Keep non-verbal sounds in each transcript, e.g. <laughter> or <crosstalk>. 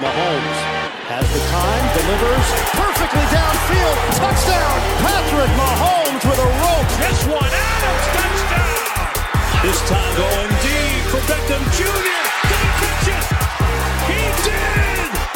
Mahomes has the time, delivers perfectly downfield. Touchdown, Patrick Mahomes with a rope. This one, Adams, touchdown. This time going deep for Beckham Jr. Did he catch it? He did.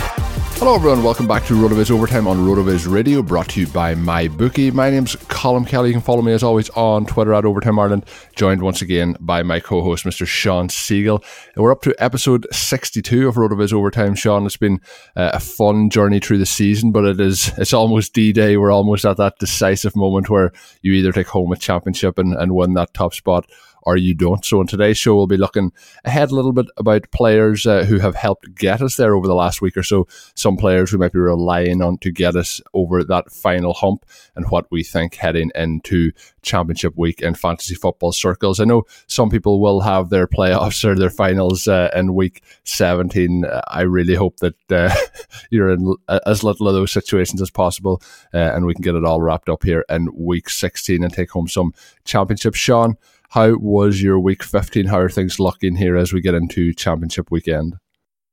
Hello, everyone. Welcome back to RotoViz Overtime on RotoViz Radio, brought to you by MyBookie. My name's Colm Kelly. You can follow me as always on Twitter at Overtime Ireland. Joined once again by my co-host, Mr. Shawn Siegele. And we're up to episode 62 of RotoViz Overtime. Shawn, it's been uh, a fun journey through the season, but it is it's almost D-Day. We're almost at that decisive moment where you either take home a championship and, and win that top spot, or you don't. So in today's show, we'll be looking ahead a little bit about players uh, who have helped get us there over the last week or so. Some players we might be relying on to get us over that final hump, and what we think heading into championship week in fantasy football circles. I know some people will have their playoffs or their finals uh, in week 17. I really hope that uh, <laughs> you're in as little of those situations as possible, uh, and we can get it all wrapped up here in week 16 and take home some championships. Shawn, how was your week 15? How are things looking here as we get into championship weekend?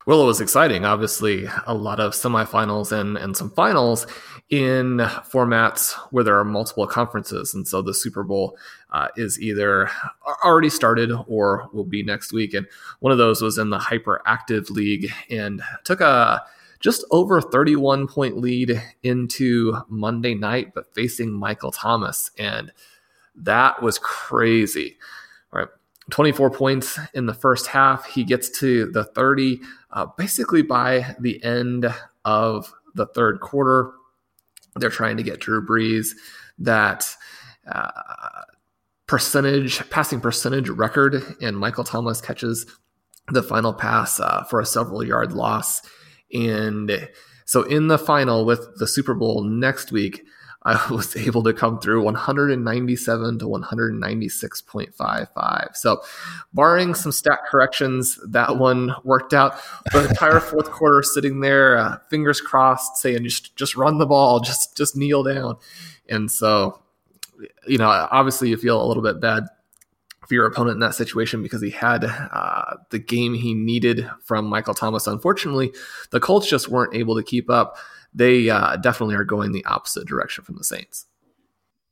Well, it was exciting. Obviously, a lot of semifinals and, and some finals in formats where there are multiple conferences. And so the Super Bowl uh, is either already started or will be next week. And one of those was in the Hyperactive League and took a just over 31 point lead into Monday night, but facing Michael Thomas. And that was crazy. All right. 24 points in the first half. He gets to the 30 uh, basically by the end of the third quarter. They're trying to get Drew Brees that uh, percentage, passing percentage record, and Michael Thomas catches the final pass uh, for a several yard loss. And so in the final with the Super Bowl next week, I <laughs> was able to come through 197 to 196.55. So, barring some stat corrections, that one worked out. The entire fourth quarter, sitting there, uh, fingers crossed, saying just just run the ball, just just kneel down. And so, you know, obviously, you feel a little bit bad for your opponent in that situation because he had uh, the game he needed from Michael Thomas. Unfortunately, the Colts just weren't able to keep up they uh, definitely are going the opposite direction from the Saints.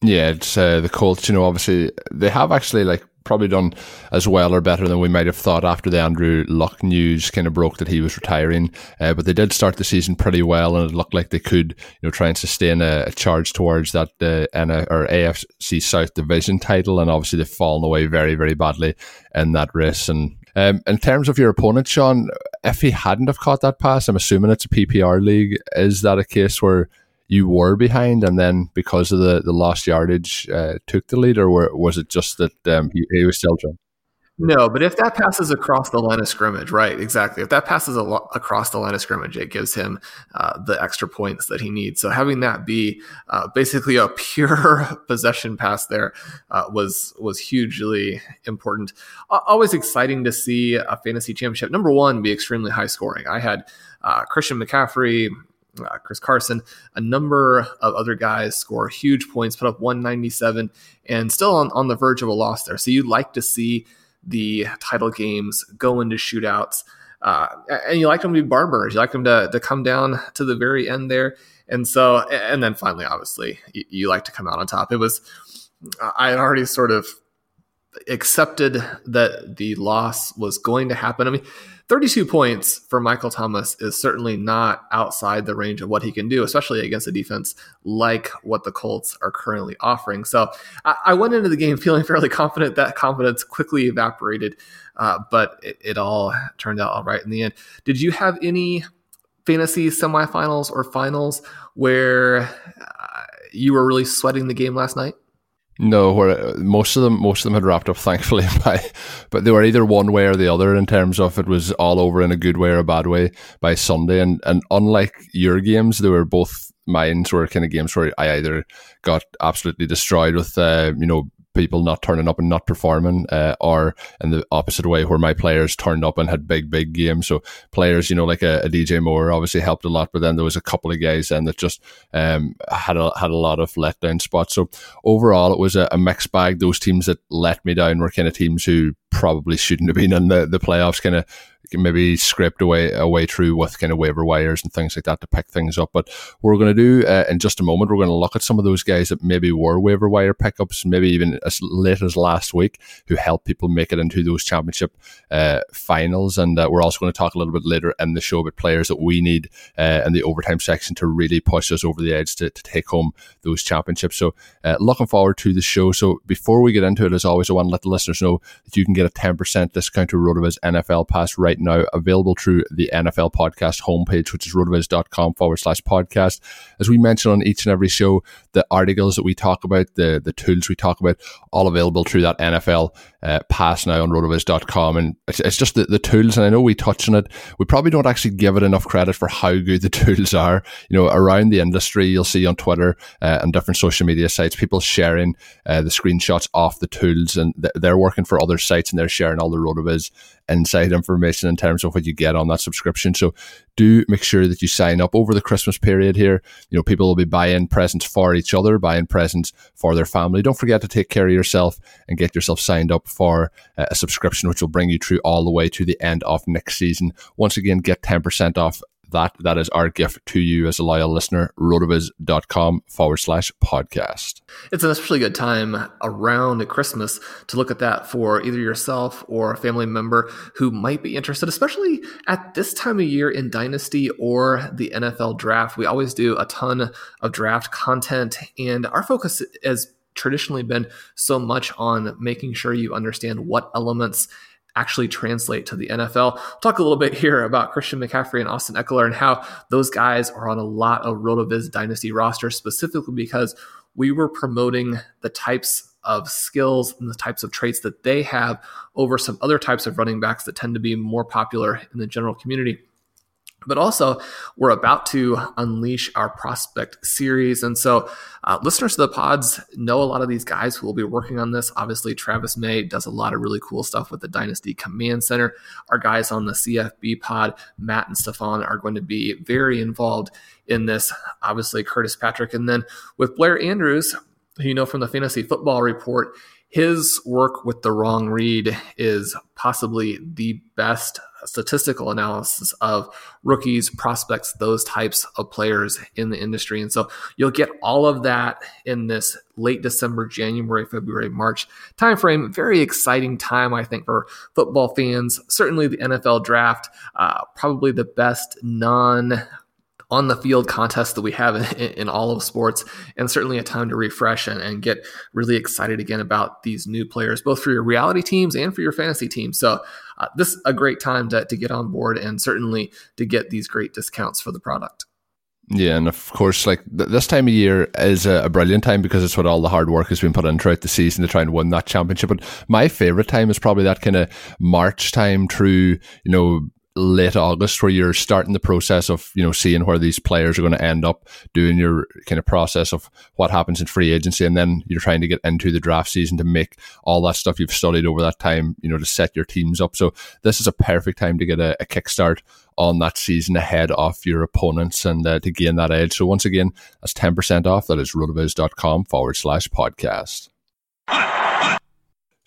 Yeah, it's uh, the Colts. You know, obviously they have actually like probably done as well or better than we might have thought after the Andrew Luck news kind of broke that he was retiring. Uh, but they did start the season pretty well, and it looked like they could, you know, try and sustain a, a charge towards that uh, NA, or AFC South Division title. And obviously they've fallen away very, very badly in that race. And um, in terms of your opponent, Shawn, if he hadn't have caught that pass, I'm assuming it's a PPR league. Is that a case where you were behind, and then because of the the lost yardage, uh, took the lead, or were, was it just that um, he, he was still trying? No, but if that passes across the line of scrimmage, right? Exactly. If that passes lo- across the line of scrimmage, it gives him uh, the extra points that he needs. So having that be uh, basically a <laughs> pure possession pass there uh, was was hugely important. always exciting to see a fantasy championship. Number one, be extremely high scoring. I had uh, Christian McCaffrey, uh, Chris Carson, a number of other guys score huge points, put up 197, and still on, on the verge of a loss there. So you'd like to see the title games go into shootouts. Uh, and you like them to be barbers. You like them to, to come down to the very end there. And so, and then finally, obviously, you, you like to come out on top. It was, I had already sort of accepted that the loss was going to happen. I mean, 32 points for Michael Thomas is certainly not outside the range of what he can do, especially against a defense like what the Colts are currently offering. So I, went into the game <laughs> feeling fairly confident. That confidence quickly evaporated, uh, but it, it all turned out all right in the end. Did you have any fantasy semifinals or finals where uh, you were really sweating the game last night? No, where most of them most of them had wrapped up <laughs> thankfully by, but they were either one way or the other in terms of it was all over in a good way or a bad way by Sunday. And and unlike your games, they were both mines were kind of games where I either got absolutely destroyed with uh, you know people not turning up and not performing, uh, or in the opposite way where my players turned up and had big, big games. So players, you know, like a, a DJ Moore obviously helped a lot, but then there was a couple of guys then that just um, had a had a lot of letdown spots. So overall, it was a, a mixed bag. Those teams that let me down were kind of teams who probably shouldn't have been in the, the playoffs, kind of maybe scraped away away through with kind of waiver wires and things like that to pick things up. But we're going to do uh, in just a moment. We're going to look at some of those guys that maybe were waiver wire pickups, maybe even as late as last week, who helped people make it into those championship uh, finals. And uh, we're also going to talk a little bit later in the show about players that we need uh, in the overtime section to really push us over the edge to, to take home those championships. So uh, looking forward to the show. So before we get into it, as always, I want to let the listeners know that you can get a 10% discount to RotoViz NFL Pass right now, available through the NFL podcast homepage, which is rotoviz.com forward slash podcast. As we mentioned on each and every show, the articles that we talk about, the, the tools we talk about, all available through that NFL uh, pass now on rotoviz.com. And it's, it's just the, the tools, and I know we touch on it. We probably don't actually give it enough credit for how good the <laughs> tools are. You know, around the industry, you'll see on Twitter uh, and different social media sites, people sharing uh, the screenshots off the tools, and th- they're working for other sites and they're sharing all the Rotoviz inside information in terms of what you get on that subscription. So do make sure that you sign up over the Christmas period here. You know, people will be buying presents for each other, buying presents for their family. Don't forget to take care of yourself and get yourself signed up for uh, a subscription, which will bring you through all the way to the end of next season. Once again, get 10% off that that is our gift to you as a loyal listener rotoviz.com forward slash podcast. It's an especially good time around christmas to look at that for either yourself or a family member who might be interested especially at this time of year in dynasty or the nfl draft. We always do a ton of draft content and our focus has traditionally been so much on making sure you understand what elements actually translate to the NFL. We'll talk a little bit here about Christian McCaffrey and Austin Ekeler and how those guys are on a lot of RotoViz Dynasty rosters, specifically because we were promoting the types of skills and the types of traits that they have over some other types of running backs that tend to be more popular in the general community. But also, we're about to unleash our prospect series. And so, uh, listeners to the pods know a lot of these guys who will be working on this. Obviously, Travis May does a lot of really cool stuff with the Dynasty Command Center. Our guys on the CFB pod, Matt and Stefan, are going to be very involved in this. Obviously, Curtis Patrick. And then with Blair Andrews, who you know from the Fantasy Football Report, his work with the wrong read is possibly the best statistical analysis of rookies, prospects, those types of players in the industry. And so you'll get all of that in this late December, January, February, March timeframe. Very exciting time, I think, for football fans. Certainly the NFL draft, uh, probably the best non on the field contest that we have in, in, all of sports, and certainly a time to refresh and, and, get really excited again about these new players, both for your reality teams and for your fantasy teams. So, uh, this is a great time to, to get on board and certainly to get these great discounts for the product. Yeah, and of course, like th- this time of year is a, a, brilliant time because it's what all the hard work has been put in throughout the season to try and win that championship. But my favorite time is probably that kind of March time through, you know, late August where you're starting the process of, you know, seeing where these players are going to end up, doing your kind of process of what happens in free agency. And then you're trying to get into the draft season to make all that stuff you've studied over that time, you know, to set your teams up. So this is a perfect time to get a, a kickstart on that season ahead of your opponents and uh, to gain that edge. So once again, that's 10% off. That is rotoviz.com forward slash podcast.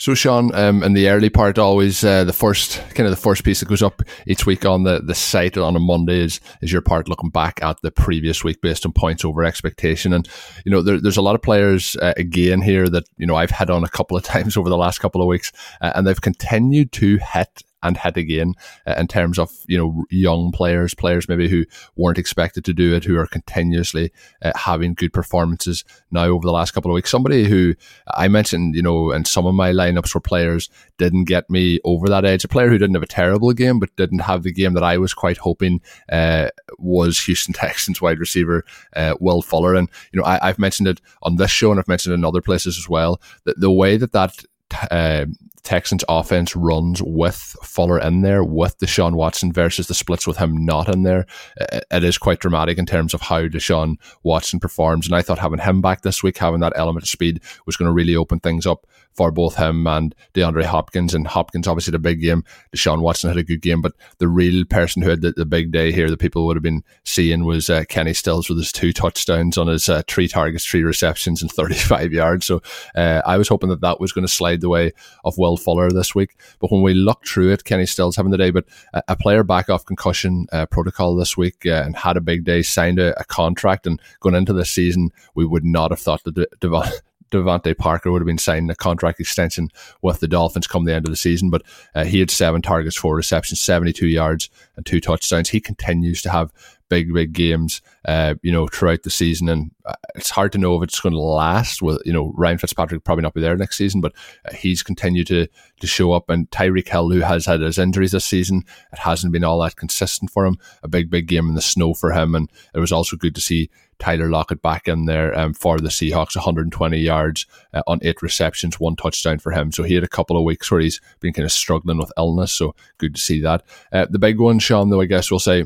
So, Shawn, um, in the early part, always uh, the first kind of the first piece that goes up each week on the, the site on a Monday is is your part looking back at the previous week based on points over expectation. And you know, there, there's a lot of players uh, again here that you know I've hit on a couple of <laughs> times over the last couple of weeks, uh, and they've continued to hit and hit again uh, in terms of you know young players, players maybe who weren't expected to do it, who are continuously uh, having good performances now over the last couple of weeks. Somebody who I mentioned, you know, in some of my lineups where players didn't get me over that edge. A player who didn't have a terrible game, but didn't have the game that I was quite hoping uh, was Houston <laughs> Texans wide receiver uh, Will Fuller. And you know, I, have mentioned it on this show, and I've mentioned it in other places as well. That the way that that uh, Texans offense runs with Fuller in there, with Deshaun Watson versus the splits with him not in there, it is quite dramatic in terms of how Deshaun Watson performs. And I thought having him back this week, having that element of speed, was going to really open things up for both him and DeAndre Hopkins. And Hopkins obviously the big game. Deshaun Watson had a good game, but the real person who had the, the big day here that people would have been seeing was uh, Kenny Stills with his two touchdowns on his uh, three targets, three receptions, and <laughs> 35 yards. So uh, I was hoping that that was going to slide the way of Will Fuller this week. But when we looked through it, Kenny Stills having the day, but a, a player back off concussion uh, protocol this week uh, and had a big day, signed a, a, contract, and going into this season, we would not have thought that Devon. <laughs> DeVante Parker would have been signing a contract extension with the Dolphins come the end of the season, but uh, he had seven targets, four receptions, 72 yards, and two touchdowns. He continues to have big, big games, uh, you know, throughout the season. And uh, it's hard to know if it's going to last. With you know, Ryan Fitzpatrick probably not be there next season, but uh, he's continued to to show up. And Tyreek Hill, who has had his injuries this season, it hasn't been all that consistent for him. A big, big game in the snow for him, and it was also good to see Tyler Lockett back in there um, for the Seahawks, 120 yards uh, on eight receptions, one touchdown for him. So he had a couple of weeks where he's been kind of struggling with illness. So good to see that. Uh, the big one, Shawn, though, I guess we'll say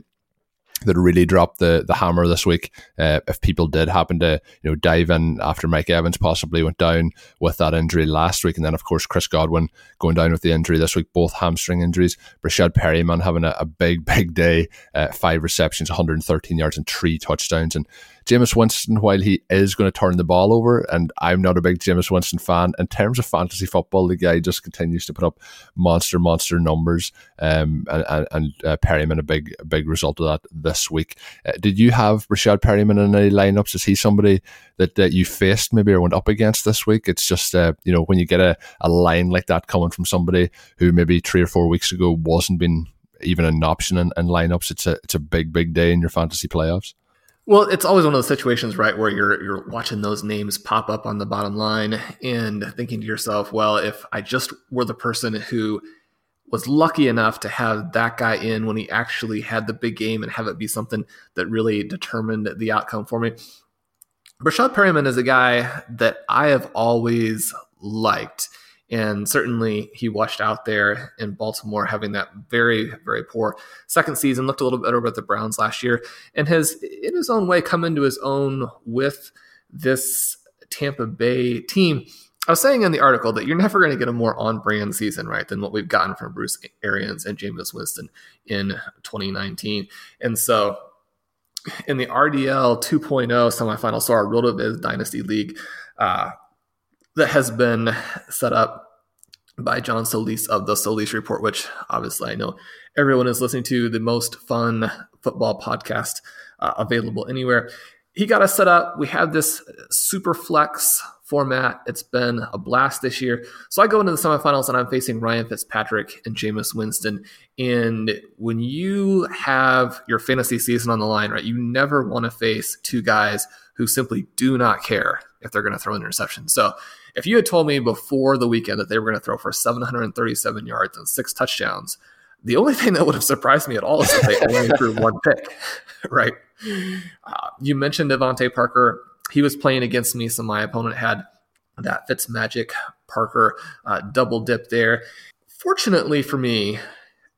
that really dropped the the hammer this week. Uh, if people did happen to you know dive in after Mike Evans possibly went down with that injury last week, and then of course Chris Godwin going down with the injury this week, both hamstring injuries. Breshad Perriman having a, a big <laughs> big day, uh, five receptions, 113 yards, and three touchdowns, and Jameis Winston, while he is going to turn the ball over, and I'm not a big Jameis Winston fan, in terms of fantasy football, the guy just continues to put up monster, monster numbers. Um, and and, uh, Perriman a big, big result of that this week. Uh, did you have Breshad Perriman in any lineups? Is he somebody that, that you faced maybe or went up against this week? It's just uh, you know when you get a, a line like that coming from somebody who maybe three or four weeks ago wasn't been even an option in, in lineups. It's a it's a big big day in your fantasy playoffs. Well, it's always one of those situations, right, where you're you're watching those names pop up on the bottom line and thinking to yourself, well, if I just were the person who was lucky enough to have that guy in when he actually had the big game and have it be something that really determined the outcome for me. Breshad Perriman is a guy that I have always liked. And certainly he washed out there in Baltimore, having that very, very poor second season. Looked a little better with the Browns last year and has, in his own way, come into his own with this Tampa Bay team. I was saying in the article that you're never going to get a more on brand season, right, than what we've gotten from Bruce Arians and Jameis Winston in 2019. And so in the RDL 2.0 semifinal, so our RotoViz Dynasty League, uh, that has been set up by John Solis of the Solis Report, which obviously I know everyone is listening to the most fun football podcast uh, available anywhere. He got us set up. We have this super flex format. It's been a blast this year. So I go into the semifinals and I'm facing Ryan Fitzpatrick and Jameis Winston. And when you have your fantasy season on the line, right, you never want to face two guys who simply do not care if they're going to throw an interception. So if you had told me before the weekend that they were going to throw for 737 yards and six touchdowns, The only thing that would have surprised me at all is if they <laughs> only threw one pick, right? Uh, you mentioned DeVante Parker. He was playing against me, so my opponent had that Fitz Magic Parker uh, double dip there. Fortunately for me,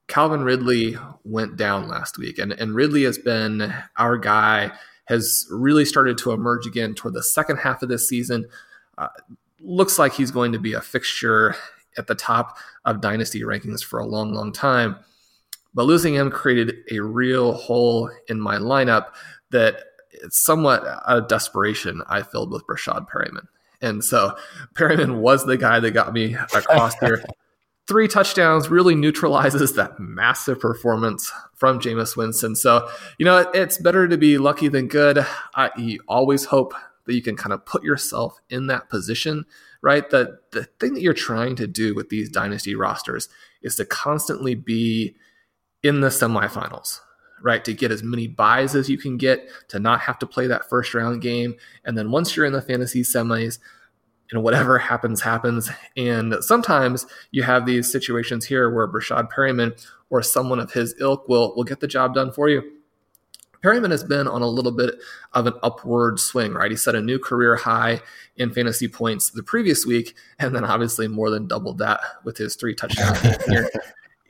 Calvin Ridley went down last week, and, and Ridley has been our guy, has really started to emerge again toward the second half of this season. Uh, looks like he's going to be a fixture at the top of dynasty rankings for a long, long time. But losing him created a real hole in my lineup that it's somewhat out of desperation I filled with Breshad Perriman. And so Perriman was the guy that got me across here. <laughs> Three touchdowns really neutralizes that massive performance from Jameis Winston. So, you know, it's better to be lucky than good. I you always hope that you can kind of put yourself in that position, right? The, the thing that you're trying to do with these dynasty rosters is to constantly be in the semifinals, right? To get as many buys as you can get, to not have to play that first round game. And then once you're in the fantasy semis, you know, whatever happens, happens. And sometimes you have these situations here where Breshad Perriman or someone of his ilk will will get the job done for you. Perriman has been on a little bit of an upward swing, right? He set a new career high in fantasy points the previous week, and then obviously more than doubled that with his three touchdowns here. <laughs>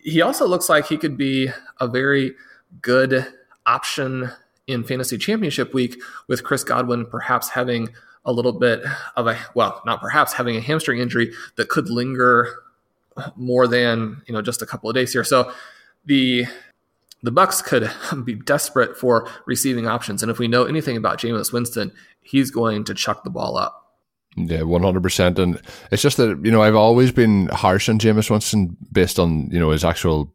He also looks like he could be a very good option in fantasy championship week with Chris Godwin perhaps having a little bit of a well, not perhaps having a hamstring injury that could linger more than you know just a couple of days here. So the the Bucs could <laughs> be desperate for receiving options, and if we know anything about Jameis Winston, he's going to chuck the ball up. Yeah, one hundred percent, and it's just that you know I've always been harsh on Jameis Winston based on you know his actual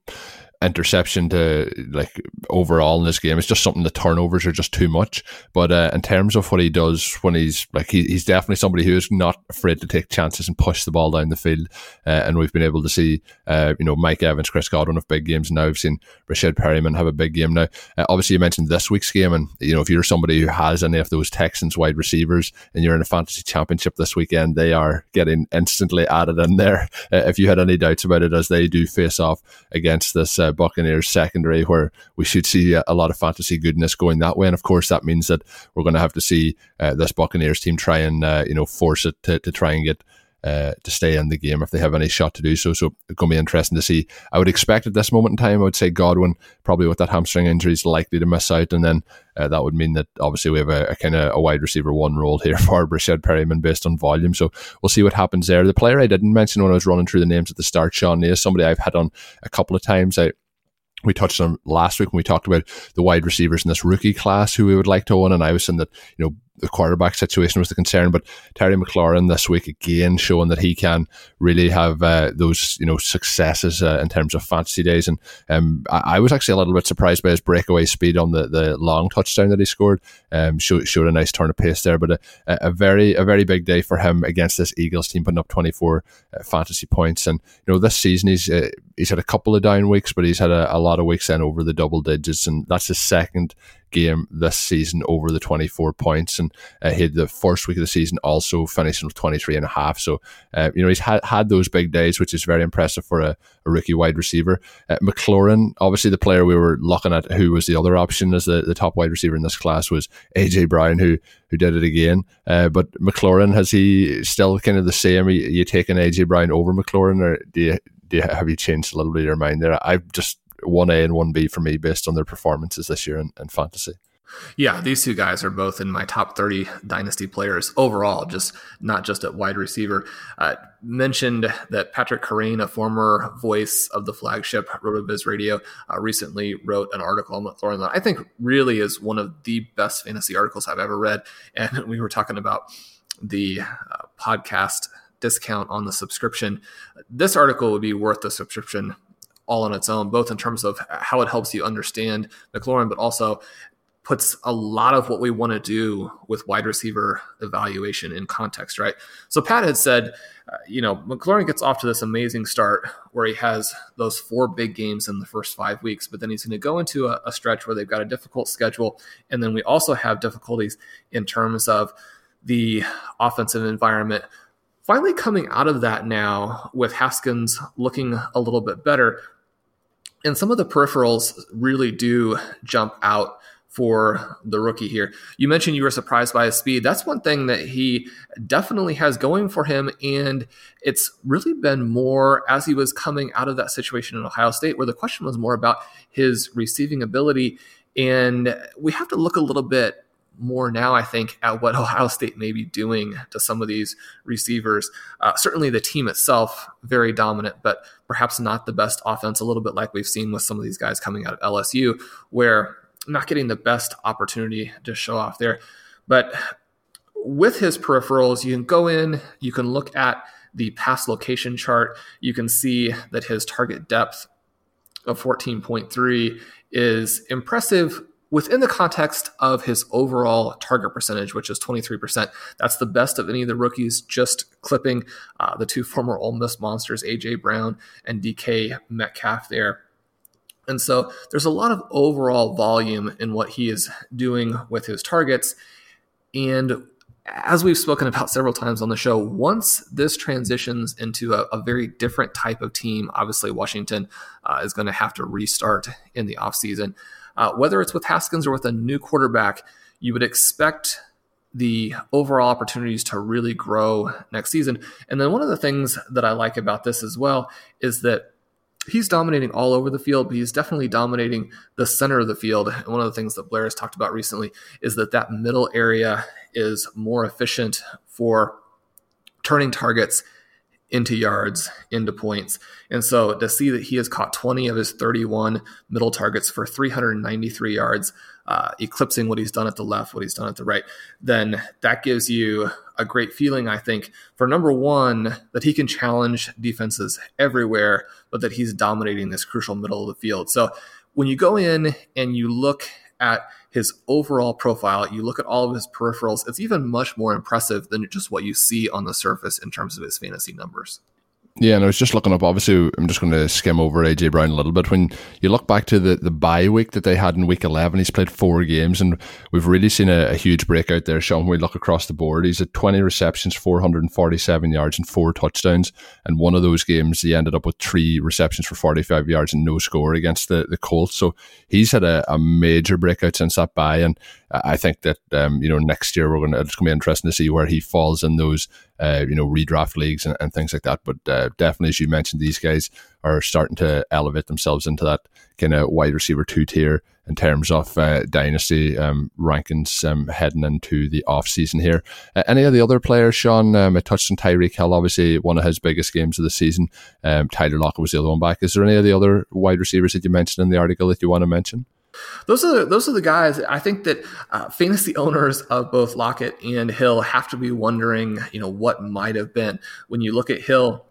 interception to like overall in this game. It's just something the turnovers are just too much. But uh, in terms of what he does when he's like he, he's definitely somebody who is not afraid to take chances and push the ball down the field. Uh, and we've been able to see uh, you know Mike Evans, Chris Godwin have big games. Now we've seen Breshad Perriman have a big game. Now uh, obviously you mentioned this week's game, and you know if you're somebody who has any of those Texans wide receivers and you're in a fantasy championship this weekend, they are getting instantly added in there. <laughs> Uh, if you had any doubts about it, as they do face off against this uh, Buccaneers secondary, where we should see a, lot of fantasy goodness going that way. And of course, that means that we're going to have to see uh, this Buccaneers team try and uh, you know force it to, to try and get uh, to stay in the game if they have any shot to do so. So it's going to be interesting to see. I would expect at this moment in time, I would say Godwin probably with that hamstring injury is likely to miss out, and then uh, that would mean that obviously we have a, a kind of a wide receiver one role here <laughs> for Breshad Perriman based on volume. So we'll see what happens there. The player I didn't mention when I was running through the names at the start, Shawn, is somebody I've had on a couple of times. I we touched on last week when we talked about the wide receivers in this rookie class who we would like to own, and I was saying that you know the quarterback situation was the concern. But Terry McLaurin this week again showing that he can really have uh, those you know successes uh, in terms of fantasy days. And um, I, I, was actually a little bit surprised by his breakaway speed on the, the long touchdown that he scored. Um, showed, showed a nice turn of pace there. But a, a, very a very big day for him against this Eagles team, putting up 24 uh, fantasy points. And you know this season he's uh, he's had a couple of down weeks, but he's had a, a lot of weeks then over the double digits, and that's his second game this season over the 24 points. And uh, he had the first week of the season also finishing with 23 and a half. So, uh, you know, he's had, had those big days, which is very impressive for a, a rookie wide receiver. Uh, McLaurin, obviously the player we were looking at who was the other option as the, the top wide receiver in this class was AJ Brown, who who did it again. Uh, but McLaurin, has he still kind of the same? Are you, are you taking AJ Brown over McLaurin or do you, do you, have you changed a little bit of your mind there? I've just one A and one B for me based on their performances this year in, in fantasy. Yeah, these two guys are both in my top 30 dynasty players overall, just not just at wide receiver. Uh, mentioned that Patrick Kerrane, a former voice of the flagship RotoViz Radio, uh, recently wrote an article on McLaurin that I think really is one of the best fantasy articles I've ever read. And <laughs> we were talking about the uh, podcast discount on the subscription. This article would be worth the subscription all on its own, both in terms of how it helps you understand McLaurin, but also puts a lot of what we want to do with wide receiver evaluation in context, right? So Pat had said, uh, you know, McLaurin gets off to this amazing start where he has those four big games in the first five weeks, but then he's going to go into a, a stretch where they've got a difficult schedule. And then we also have difficulties in terms of the offensive environment. Finally, coming out of that now with Haskins looking a little bit better, And some of the peripherals really do jump out for the rookie here. You mentioned you were surprised by his speed. That's one thing that he definitely has going for him. And it's really been more as he was coming out of that situation in Ohio State, where the question was more about his receiving ability. And we have to look a little bit more now, I think, at what <laughs> Ohio State may be doing to some of these receivers. Uh, certainly, the team itself very dominant, but perhaps not the best offense. A little bit like we've seen with some of these guys coming out of LSU, where not getting the best opportunity to show off there. But with his peripherals, you can go in, you can look at the pass location chart. You can see that his target depth of 14.3 is impressive within the context of his overall target percentage, which is 23%. That's the best of any of the rookies, just clipping uh, the two <laughs> former Ole Miss monsters, A.J. Brown and DK Metcalf there. And so there's a lot of overall volume in what he is doing with his targets. And as we've spoken about several times on the show, once this transitions into a, a very different type of team, obviously Washington uh, is going to have to restart in the offseason. Uh, whether it's with Haskins or with a new quarterback, you would expect the overall opportunities to really grow next season. And then one of the things that I like about this as well is that he's dominating all over the field, but he's definitely dominating the center of the field. And one of the things that Blair has talked about recently is that that middle area is more efficient for turning targets into yards, into points. And so to see that he has caught 20 of his 31 middle targets for 393 yards, uh, eclipsing what he's done at the left, what he's done at the right, then that gives you a great feeling, I think, for number one, that he can challenge defenses everywhere, but that he's dominating this crucial middle of the field. So when you go in and you look at his overall profile, you look at all of his peripherals, it's even much more impressive than just what you see on the surface in terms of his fantasy numbers. Yeah, and I was just looking up. Obviously, I'm just going to skim over AJ Brown a little bit. When you look back to the, the bye week that they had in week 11, he's played four games, and we've really seen a, a huge breakout there. Shawn, when we look across the board, he's at 20 receptions, 447 yards, and four touchdowns. And one of those games, he ended up with three receptions for 45 yards and no score against the, the Colts. So he's had a, a major breakout since that bye. And I think that um, you know next year we're going to it's going to be interesting to see where he falls in those uh, you know redraft leagues and, and things like that. But uh, definitely, as you mentioned, these guys are starting to elevate themselves into that kind of wide receiver two tier in terms of uh, dynasty um, rankings um, heading into the off season here. Uh, any of the other players, Shawn? Um, I touched on Tyreek Hill, obviously one of his biggest games of the season. Um, Tyler Lockett was the other one back. Is there any of the other wide receivers that you mentioned in the article that you want to mention? Those are the, those are the guys. I think that uh, fantasy <laughs> owners of both Lockett and Hill have to be wondering, you know, what might have been when you look at Hill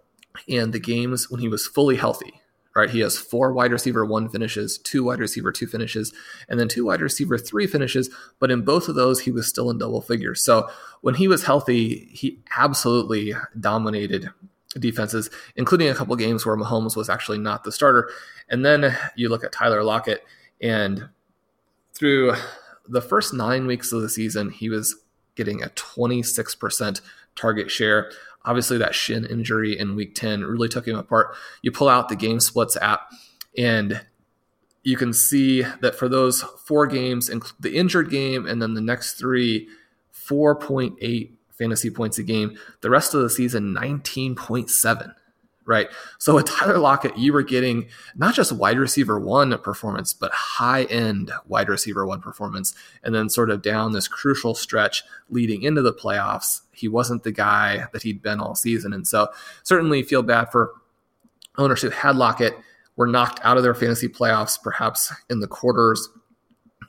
and the games when he was fully healthy. Right, he has four wide receiver one finishes, two wide receiver two finishes, and then two wide receiver three finishes. But in both of those, he was still in double figures. So when he was healthy, he absolutely dominated defenses, including a couple games where Mahomes was actually not the starter. And then you look at Tyler Lockett and through the first nine weeks of the season, he was getting a 26% target share. Obviously, that shin injury in week 10 really took him apart. You pull out the game splits app, and you can see that for those four games, the injured game, and then the next three, 4.8 fantasy points a game. The rest of the season, 19.7 right? So with Tyler Lockett, you were getting not just wide receiver one performance, but high end wide receiver one performance. And then sort of down this crucial stretch leading into the playoffs, he wasn't the guy that he'd been all season. And so certainly feel bad for owners who had Lockett, were knocked out of their fantasy playoffs, perhaps in the quarters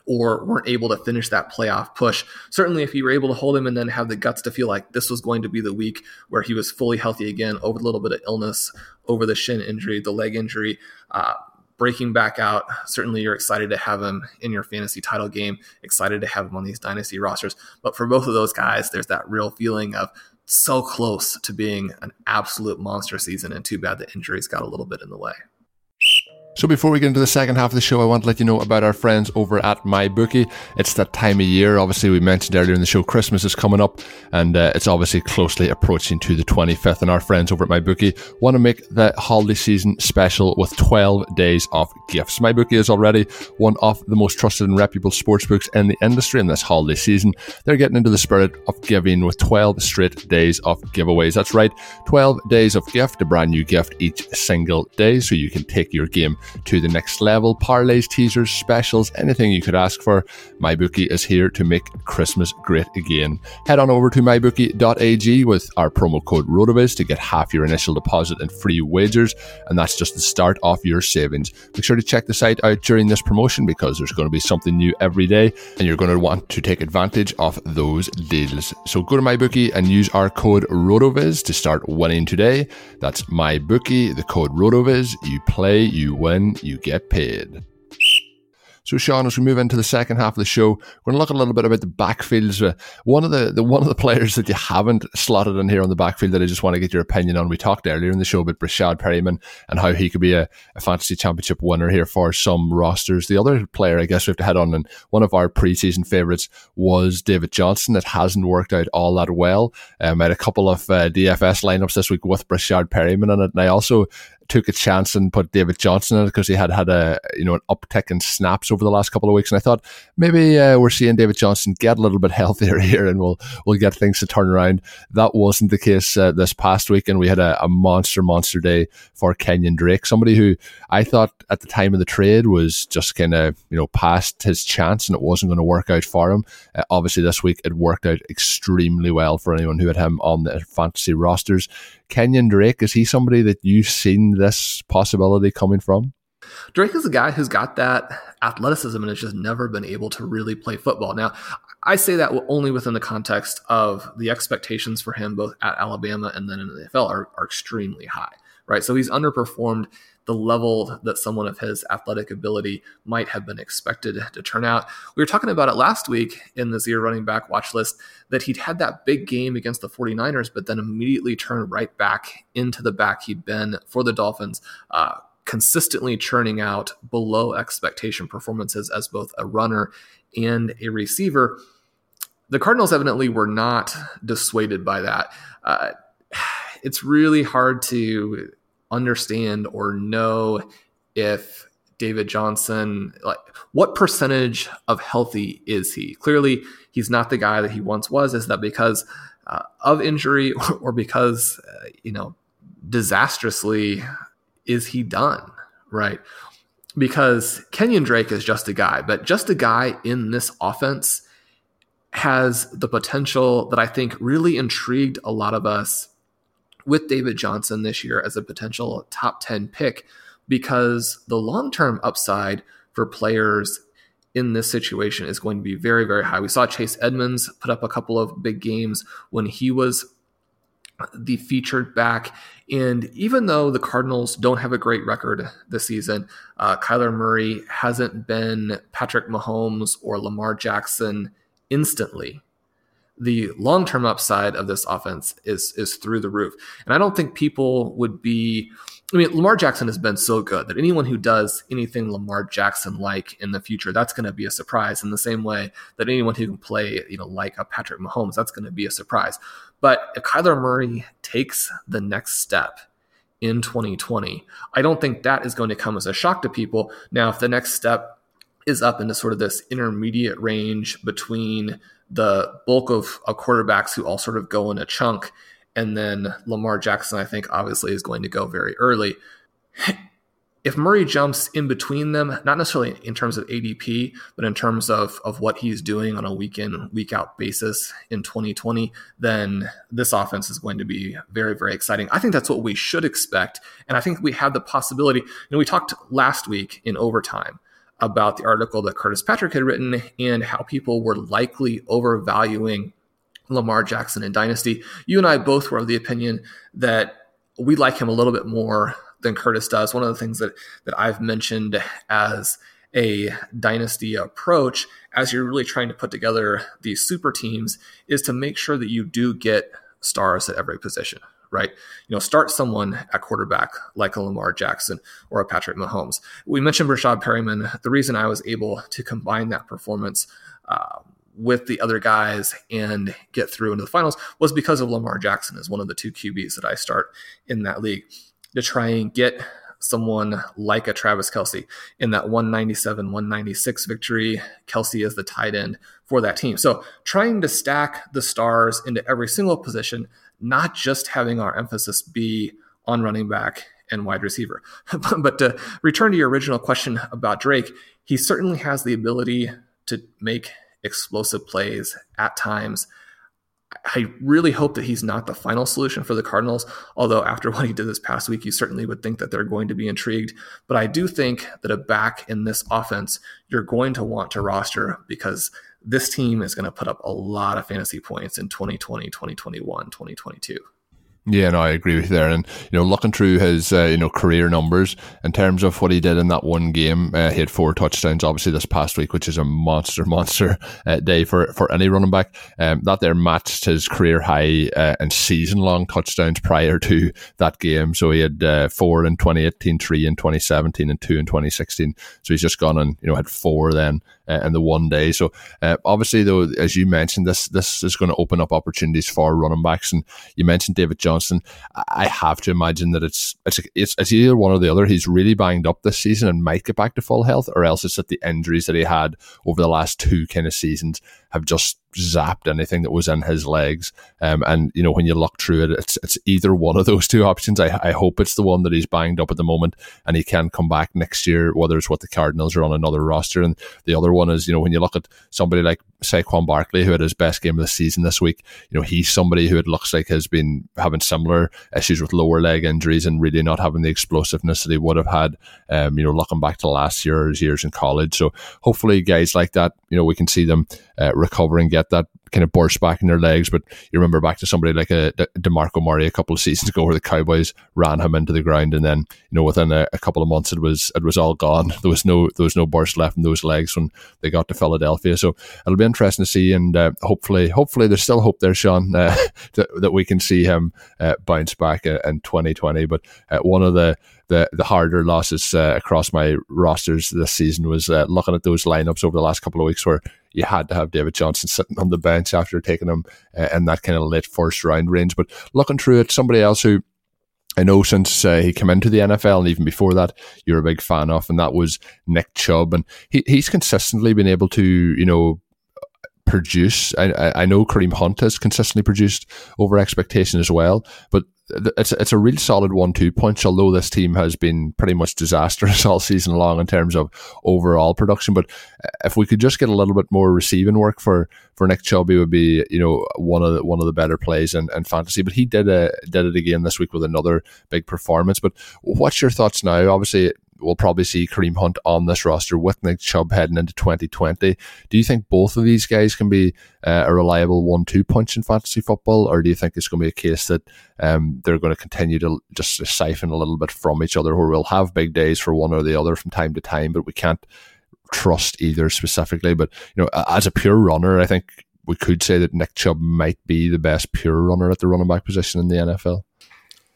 or weren't able to finish that playoff push. Certainly, if you were able to hold him and then have the guts to feel like this was going to be the week where he was fully healthy again, over a little bit of illness, over the shin injury, the leg injury, uh, breaking back out. Certainly, you're excited to have him in your fantasy title game, excited to have him on these dynasty rosters. But for both of those guys, there's that real feeling of so close to being an absolute monster season, and too bad the injuries got a little bit in the way. So before we get into the second half of the show, I want to let you know about our friends over at MyBookie. It's that time of year. Obviously, we mentioned earlier in the show, Christmas is coming up, and uh, it's obviously closely approaching to the 25th. And our friends over at MyBookie want to make the holiday season special with 12 days of gifts. MyBookie is already one of the most trusted and reputable sportsbooks in the industry in this holiday season. They're getting into the spirit of giving with 12 straight days of giveaways. That's right, 12 days of gift, a brand new gift each single day, so you can take your game to the next level. Parlays, teasers, specials, anything you could ask for. MyBookie is here to make Christmas great again. Head on over to mybookie.ag with our promo code RotoViz to get half your initial deposit and free wagers, and that's just the start of your savings. Make sure to check the site out during this promotion because there's going to be something new every day, and you're going to want to take advantage of those deals. So go to MyBookie and use our code RotoViz to start winning today. That's MyBookie, the code RotoViz. You play, you win, you get paid. So, Shawn, as we move into the second half of the show, we're going to look a little bit about the backfields. Uh, one of the, the one of the <laughs> players that you haven't slotted in here on the backfield that I just want to get your opinion on. We talked earlier in the show about Breshad Perriman and how he could be a, a fantasy championship winner here for some rosters. The other player, I guess, we have to head on, and one of our preseason favourites was David Johnson. It hasn't worked out all that well. Um, I had a couple of uh, DFS lineups this week with Breshad Perriman in it, and I also took a chance and put David Johnson in because he had had a you know an uptick in snaps over the last couple of weeks, and I thought maybe uh, we're seeing David Johnson get a little bit <laughs> healthier here, and we'll we'll get things to turn around. That wasn't the case uh, this past week, and we had a, a, monster monster day for Kenyon Drake, somebody who I thought at the time of the trade was just kind of you know past his chance, and it wasn't going to work out for him. Uh, obviously, this week it worked out extremely well for anyone who had him on their fantasy rosters. Kenyon Drake, is he somebody that you've seen this possibility coming from? Drake is a guy who's got that athleticism and has just never been able to really play football. Now, I say that only within the context of the expectations for him, both at Alabama and then in the NFL, are, are extremely high, right? So he's underperformed the level that someone of his athletic ability might have been expected to turn out. We were talking about it last week in the zero running back watch list that he'd had that big game against the 49ers, but then immediately turned right back into the back he'd been for the Dolphins. Uh, consistently churning out below expectation performances as both a runner and a receiver. The Cardinals evidently were not dissuaded by that. Uh, <sighs> it's really hard to understand or know if David Johnson, like what percentage of healthy is he? Clearly, he's not the guy that he once was. Is that because uh, of injury <laughs> or, because, uh, you know, disastrously is he done? Right. Because Kenyon Drake is just a guy, but just a guy in this offense has the potential that I think really intrigued a lot of us with David Johnson this year as a potential top 10 pick because the long term upside for players in this situation is going to be very, very high. We saw Chase Edmonds put up a couple of big games when he was the featured back. And even though the Cardinals don't have a great record this season, uh, Kyler Murray hasn't been Patrick Mahomes or Lamar Jackson instantly the long-term upside of this offense is is through the roof. And I don't think people would be I mean, Lamar Jackson has been so good that anyone who does anything Lamar Jackson like in the future, that's going to be a surprise. In the same way that anyone who can play, you know, like a Patrick Mahomes, that's going to be a surprise. But if Kyler Murray takes the next step in 2020, I don't think that is going to come as a shock to people. Now, if the next step is up into sort of this intermediate range between the bulk of, of quarterbacks who all sort of go in a chunk. And then Lamar Jackson, I think, obviously is going to go very early. <clears throat> If Murray jumps in between them, not necessarily in terms of ADP, but in terms of, of what he's doing on a week in, week out basis in 2020, then this offense is going to be very, very exciting. I think that's what we should expect. And I think we have the possibility. Know, we talked last week in overtime about the article that Curtis Patrick had written and how people were likely overvaluing Lamar Jackson in Dynasty. You and I both were of the opinion that we like him a little bit more than Curtis does. One of the things that that I've mentioned as a dynasty approach as you're really trying to put together these super teams is to make sure that you do get stars at every position right? You know, start someone at quarterback like a Lamar Jackson or a Patrick Mahomes. We mentioned Breshad Perriman. The reason I was able to combine that performance uh, with the other guys and get through into the finals was because of Lamar Jackson as one of the two QBs that I start in that league to try and get someone like a Travis Kelce in that 197, 196 victory. Kelce is the tight end for that team. So trying to stack the stars into every single position, not just having our emphasis be on running back and wide receiver. <laughs> but to return to your original question about Drake, he certainly has the ability to make explosive plays at times. I really hope that he's not the final solution for the Cardinals. Although, after <laughs> what he did this past week, you certainly would think that they're going to be intrigued. But I do think that a back in this offense you're going to want to roster because this team is going to put up a lot of fantasy points in 2020, 2021, 2022. Yeah, no, I agree with you there. And you know, looking through his uh, you know career numbers in terms of what he did in that one game, uh, he had four touchdowns. Obviously, this past week, which is a monster, <laughs> monster uh, day for for any running back. Um, that there matched his career high uh, and season long touchdowns prior to that game. So he had uh, four in 2018, three in 2017, and two in 2016. So he's just gone and you know had four then uh, in the one day. So uh, obviously, though, as you mentioned, this this is going to open up opportunities for running backs. And you mentioned David Johnson. I have to imagine that it's it's it's, it's either one or the other. He's really banged up this season and might get back to full health, or else it's that the injuries that he had over the last two kind of seasons have just zapped anything that was in his legs. Um, and you know, when you look through it, it's it's either one of those <laughs> two options. I, I hope it's the one that he's banged up at the moment, and he can come back next year, whether it's what the Cardinals are on another roster, and the other one is you know when you look at somebody like Saquon Barkley, who had his best game of the season this week, you know he's somebody who it looks like has been having similar issues with lower leg injuries and really not having the explosiveness that he would have had. Um, you know, looking back to last year's years in college, so hopefully guys like that, you know, we can see them uh, recover and get that kind of burst back in their legs. But you remember back to somebody like a, DeMarco Murray a couple of seasons ago where the Cowboys ran him into the ground and then, you know, within a, a, couple of months it was it was all gone. <laughs> There was no there was no burst left in those legs when they got to Philadelphia. So it'll be interesting to see and uh, hopefully hopefully there's still hope there, Shawn, uh, <laughs> that, we can see him uh, bounce back uh, in 2020. But uh, one of the the the harder losses uh, across my rosters this season was looking at those lineups over the last couple of weeks where you had to have David Johnson sitting on the bench after taking him uh, in that kind of late first round range. But looking through it, somebody else who I know since uh, he came into the NFL and even before that, you're a big fan of, and that was Nick Chubb, and he, he's consistently been able to, you know, produce. I, I know Kareem Hunt has consistently produced over expectation as well, but it's it's a real solid one-two punch. Although this team has been pretty much disastrous <laughs> all season long in terms of overall production, but uh, if we could just get a little bit more receiving work for for Nick Chubb, would be you know one of the, one of the better plays in, in fantasy. But he did a, did it again this week with another big performance. But what's your thoughts now? Obviously, we'll probably see Kareem Hunt on this roster with Nick Chubb heading into 2020. Do you think both of these guys can be uh, a reliable one-two punch in fantasy football, or do you think it's going to be a case that um, they're going to continue to just siphon a little bit from each other, where we'll have big days for one or the other from time to time, but we can't trust either specifically. But you know, as a pure runner, I think we could say that Nick Chubb might be the best pure runner at the running back position in the NFL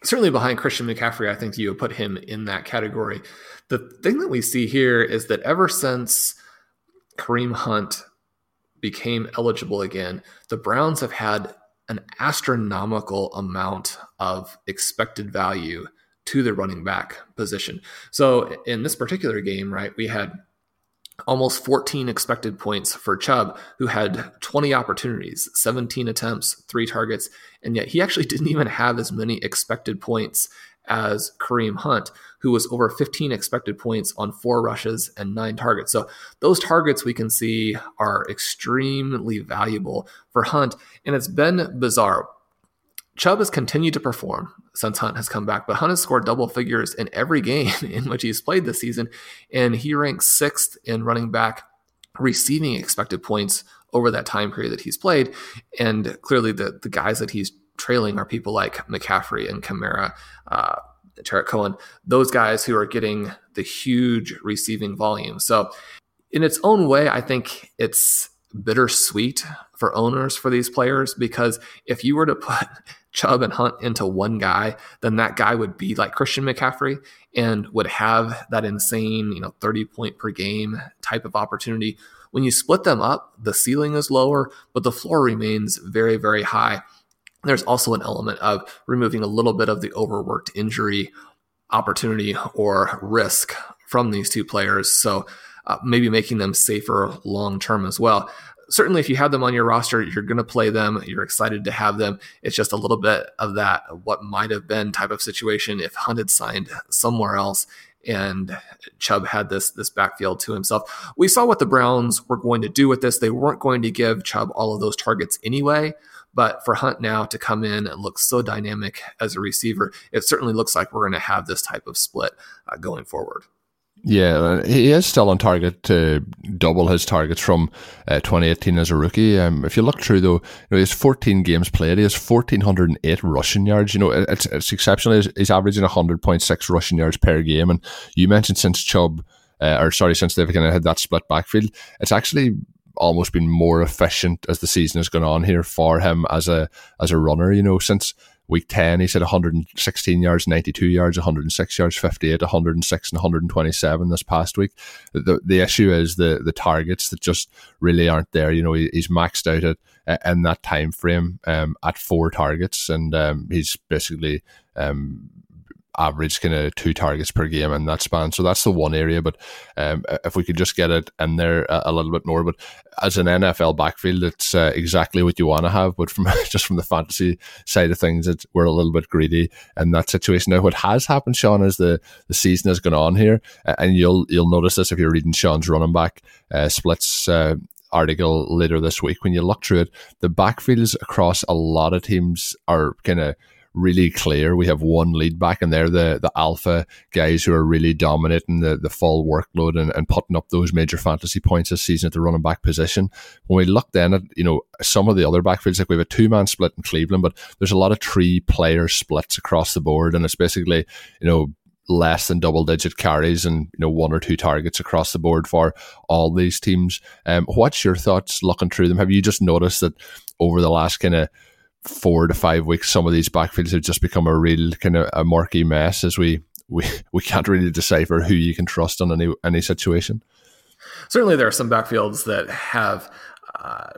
certainly behind Christian McCaffrey, I think you put him in that category. The thing that we see here is that ever since Kareem Hunt became eligible again, the Browns have had an astronomical amount of expected value to the running back position. So in this particular game, right, we had almost 14 expected points for Chubb, who had 20 opportunities, 17 attempts, three targets, and yet he actually <laughs> didn't even have as many expected points as Kareem Hunt, who was over 15 expected points on four rushes and nine targets. So those targets we can see are extremely valuable for Hunt, and it's been bizarre. Chubb has continued to perform since Hunt has come back, but Hunt has scored double figures in every <laughs> game in which he's played this season, and he ranks sixth in running back receiving expected points over that time period that he's played. And clearly, the the guys that he's trailing are people like McCaffrey and Kamara, uh, Tarik Cohen, those guys who are getting the huge receiving volume. So, in its own way, I think it's bittersweet for owners for these players because if you were to put Chubb and Hunt into one guy, then that guy would be like Christian McCaffrey and would have that insane, you know, 30 point per game type of opportunity. When you split them up, the ceiling is lower, but the floor remains very, very high. There's also an element of removing a little bit of the overworked injury opportunity or risk from these two players. So uh, maybe making them safer long term as well certainly if you have them on your roster, you're going to play them. You're excited to have them. It's just a little bit of that what might have been type of situation if Hunt had signed somewhere else and Chubb had this this backfield to himself. We saw what the Browns were going to do with this. They weren't going to give Chubb all of those targets anyway. But for Hunt now to come in and look so dynamic as a receiver, it certainly looks like we're going to have this type of split uh, going forward. Yeah, he is still on target to double his targets from uh, 2018 as a rookie. Um, if you look through though, you know, he has 14 games played. He has 1,408 rushing yards. You know, it's, it's exceptional. He's, he's averaging 100.6 rushing yards per game. And you mentioned since Chubb, uh, or sorry, since they've kind of had that split backfield, it's actually almost been more efficient as the season has gone on here for him as a as a runner. You know, since Week 10, he said 116 yards, 92 yards, 106 yards, 58, 106, and 127 this past week. The the issue is the the targets that just really aren't there. You know, he, he's maxed out at in that time frame um, at four targets, and um, he's basically um, average kind of two targets per game in that span. So that's the one area. But um, if we could just get it in there a, a, little bit more, but as an NFL backfield, it's uh, exactly what you want to have. But from <laughs> just from the fantasy side of things, it's, we're a little bit greedy in that situation. Now, what has happened, Shawn, is the the season has gone on here, and you'll you'll notice this if you're reading Shawn's running back uh, splits. Uh, article later this week when you look through it the backfields across a lot of teams are kind of really clear. We have one lead back, and they're the the alpha guys who are really dominating the, the full workload and, and putting up those major fantasy points this season at the running back position. When we look then at you know some of the other backfields, like we have a two man split in Cleveland, but there's a lot of three player splits across the board, and it's basically you know less than double digit carries and you know one or two targets across the board for all these teams. Um, what's your thoughts looking through them? Have you just noticed that over the last kind of four to five weeks, some of these backfields have just become a real kind of a murky mess as we, we, <laughs> we can't really decipher who you can trust on any, any situation. Certainly, there are some backfields that have uh,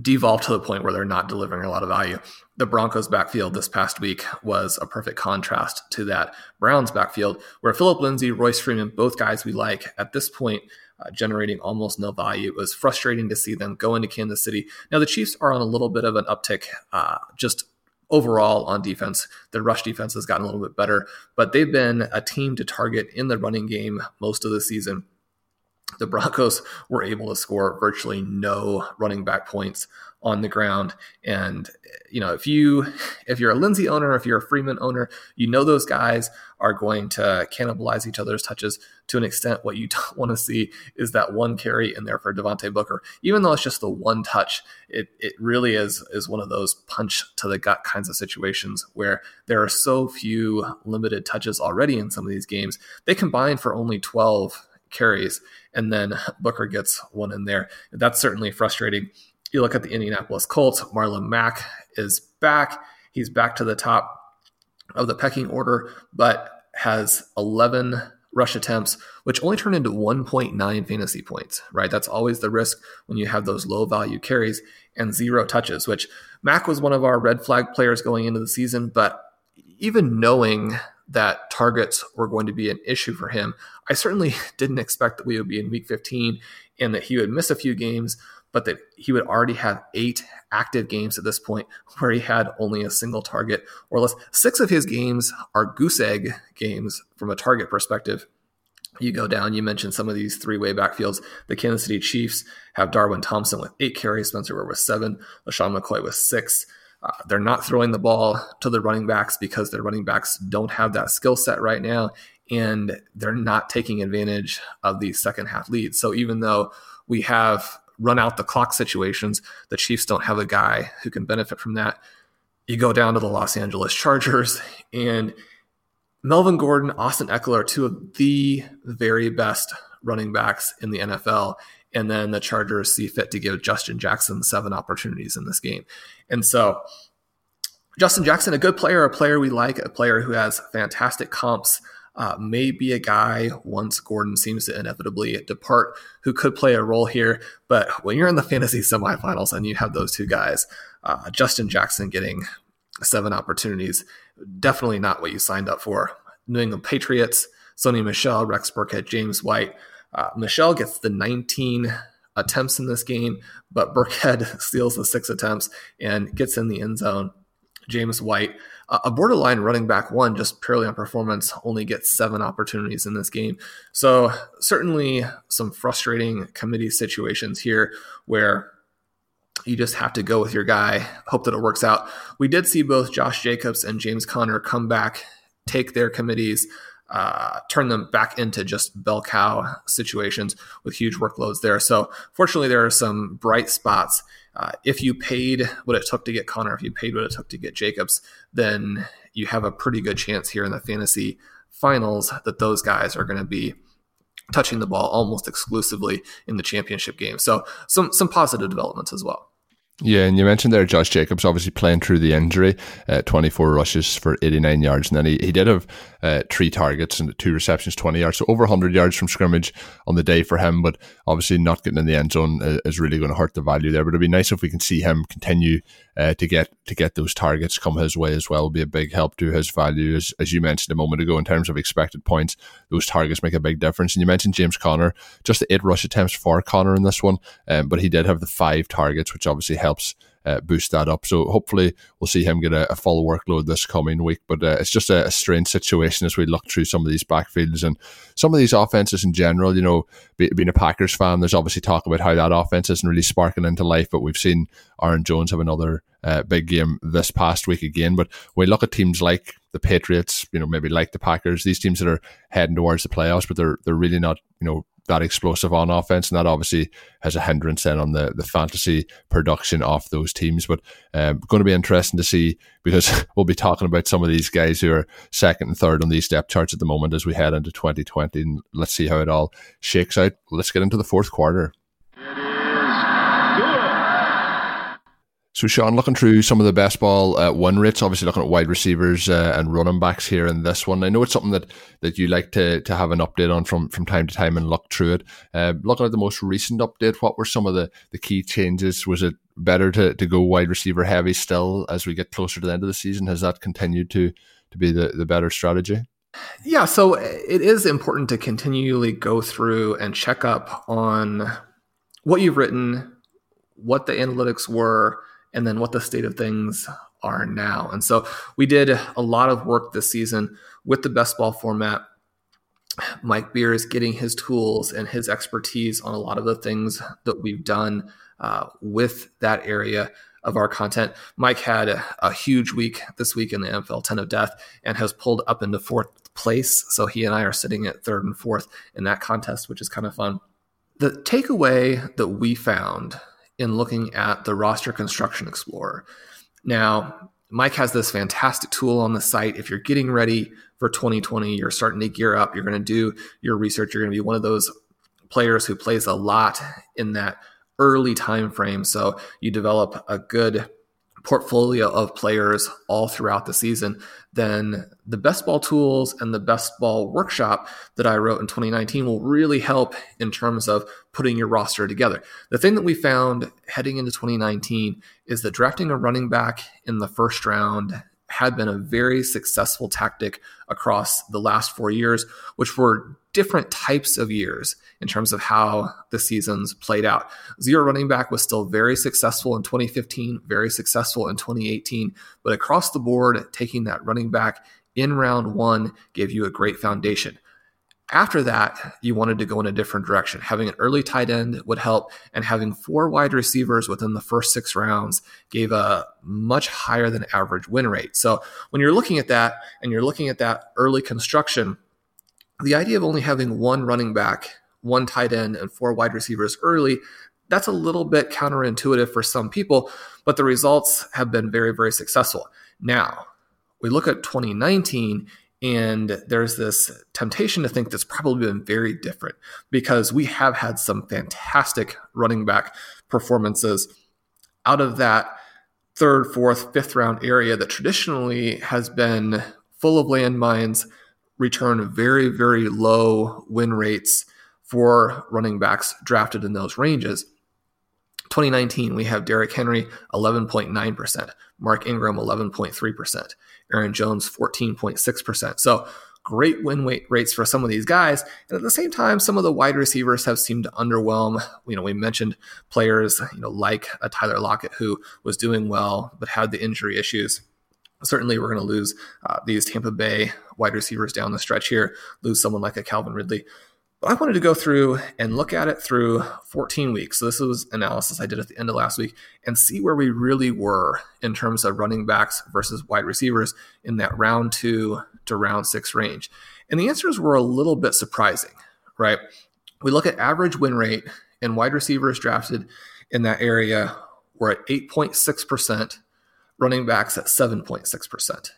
devolved to the point where they're not delivering a lot of value. The Broncos backfield this past week was a perfect contrast to that Browns backfield, where Philip Lindsay, Royce Freeman, both guys we like at this point uh, generating almost no value. It was frustrating to see them go into Kansas City. Now, the Chiefs are on a little bit of an uptick uh, just overall on defense. The rush defense has gotten a little bit better, but they've been a team to target in the running game most of the season. The Broncos were able to score virtually no running back points on the ground. And you know, if you if you're a Lindsay owner, if you're a Freeman owner, you know those guys are going to cannibalize each other's touches to an extent. What you <laughs> don't want to see is that one carry in there for Devontae Booker, even though it's just the one touch. It it really is is one of those punch to the gut kinds of situations where there are so few limited touches already in some of these games. They combine for only 12 carries, and then <laughs> Booker gets one in there. That's certainly frustrating you look at the Indianapolis Colts, Marlon Mack is back. He's back to the top of the pecking order, but has 11 rush attempts, which only turn into 1.9 fantasy points, right? That's always the risk when you have those low value carries and zero touches, which Mack was one of our red flag players going into the season. But even knowing that targets were going to be an issue for him, I certainly <laughs> didn't expect that we would be in week 15 and that he would miss a few games but that he would already have eight active games at this point <laughs> where he had only a single target or less. Six of his games are goose egg games from a target perspective. You go down, you mentioned some of these three way backfields. The Kansas City Chiefs have Darwin Thompson with eight carries, Spencer Ware with seven, LeSean McCoy with six. Uh, they're not throwing the ball to the running backs because their running backs don't have that skill set right now, and they're not taking advantage of these second half leads. So even though we have run out the clock situations. The Chiefs don't have a guy who can benefit from that. You go down to the Los Angeles Chargers, and Melvin Gordon, Austin Ekeler are two of the very best running backs in the NFL. And then the Chargers see fit to give Justin Jackson seven opportunities in this game. And so Justin Jackson, a good player, a player we like, a player who has fantastic comps. Uh, may be a guy once Gordon seems to inevitably depart who could play a role here. But when you're in the fantasy semifinals and you have those two guys, uh, Justin Jackson getting seven opportunities, definitely not what you signed up for. New England Patriots, Sony Michel, Rex Burkhead, James White. Uh, Michel gets the 19 attempts in this game, but Burkhead <laughs> steals the six attempts and gets in the end zone. James White, a borderline running back one, just purely on performance, only gets seven opportunities in this game. So, certainly some frustrating committee situations here where you just have to go with your guy, hope that it works out. We did see both Josh Jacobs and James Conner come back, take their committees, uh, turn them back into just bell cow situations with huge workloads there. So, fortunately, there are some bright spots. Uh, if you paid what it took to get Conner, if you paid what it took to get Jacobs, then you have a pretty good chance here in the fantasy finals that those guys are going to be touching the ball almost exclusively in the championship game. So, some some positive developments as well. Yeah, and you mentioned there Josh Jacobs obviously playing through the injury, uh, 24 rushes for 89 yards. And then he, he did have uh, three targets and two receptions, 20 yards. So over 100 yards from scrimmage on the day for him. But obviously not getting in the end zone uh, is really going to hurt the value there. But it'd be nice if we can see him continue uh, to get to get those targets come his way as well. Will be a big help to his value. As, as you mentioned a moment ago, in terms of expected points, those targets make a big difference. And you mentioned James Conner, just the eight rush attempts for Conner in this one. Um, but he did have the five targets, which obviously helps uh, boost that up. So hopefully we'll see him get a, a full workload this coming week. But uh, it's just a, a, strange situation as we look through some of these backfields and some of these offenses in general. You know, be, being a Packers fan, there's obviously talk about how that offense isn't really sparking into life. But we've seen Aaron Jones have another uh, big game this past week again. But we look at teams like the Patriots, you know, maybe like the Packers, these teams that are heading towards the playoffs, but they're they're really not, you know, that explosive on offense, and that obviously has a hindrance then on the the fantasy production of those teams. But um, going to be interesting to see because <laughs> we'll be talking about some of these guys who are second and third on these depth charts at the moment as we head into 2020, and let's see how it all shakes out. Let's get into the fourth quarter. So, Shawn, looking through some of the best ball uh, win rates, obviously looking at wide receivers uh, and running backs here in this one. I know it's something that, that you like to, to have an update on from, from time to time and look through it. Uh, looking at the most recent update, what were some of the, the key changes? Was it better to, to go wide receiver heavy still as we get closer to the end of the season? Has that continued to, to be the, the better strategy? Yeah, so it is important to continually go through and check up on what you've written, what the analytics were and then what the state of things are now. And so we did a lot of work this season with the best ball format. Mike Beers is getting his tools and his expertise on a lot of the things that we've done uh, with that area of our content. Mike had a, a, huge week this week in the NFL 10 of Death and has pulled up into fourth place. So he and I are sitting at third and fourth in that contest, which is kind of fun. The takeaway that we found in looking at the roster construction explorer. Now, Mike has this fantastic tool on the site. If you're getting ready for 2020, you're starting to gear up, you're going to do your research, you're going to be one of those players who plays a lot in that early time frame. So you develop a good portfolio of players all throughout the season, then the best ball tools and the best ball workshop that I wrote in 2019 will really help in terms of putting your roster together. The thing that we found heading into 2019 is that drafting a running back in the first round had been a very successful tactic across the last four years, which were different types of years in terms of how the seasons played out. Zero running back was still very successful in 2015, very successful in 2018, but across the board, taking that running back in round one gave you a great foundation. After that, you wanted to go in a different direction. Having an early tight end would help, and having four wide receivers within the first six rounds gave a much higher than average win rate. So when you're looking at that and you're looking at that early construction, the idea of only having one running back, one tight end, and four wide receivers early, that's a little bit counterintuitive for some people, but the results have been very, very successful. Now, we look at 2019 and there's this temptation to think that's probably been very different because we have had some fantastic running back performances. Out of that third, fourth, fifth round area that traditionally has been full of landmines, return very, very low win rates for running backs drafted in those ranges. 2019, we have Derrick Henry 11.9%, Mark Ingram 11.3%, Aaron Jones 14.6%. So great win weight rates for some of these guys. And at the same time, some of the wide receivers have seemed to underwhelm. You know, we mentioned players, you know, like a Tyler Lockett who was doing well but had the injury issues. Certainly, we're going to lose uh, these Tampa Bay wide receivers down the stretch here, lose someone like a Calvin Ridley. But I wanted to go through and look at it through 14 weeks. So this was analysis I did at the end of last week and see where we really were in terms of running backs versus wide receivers in that round two to round six range. And the answers were a little bit surprising, right? We look at average win rate and wide receivers drafted in that area were at 8.6%, running backs at 7.6%.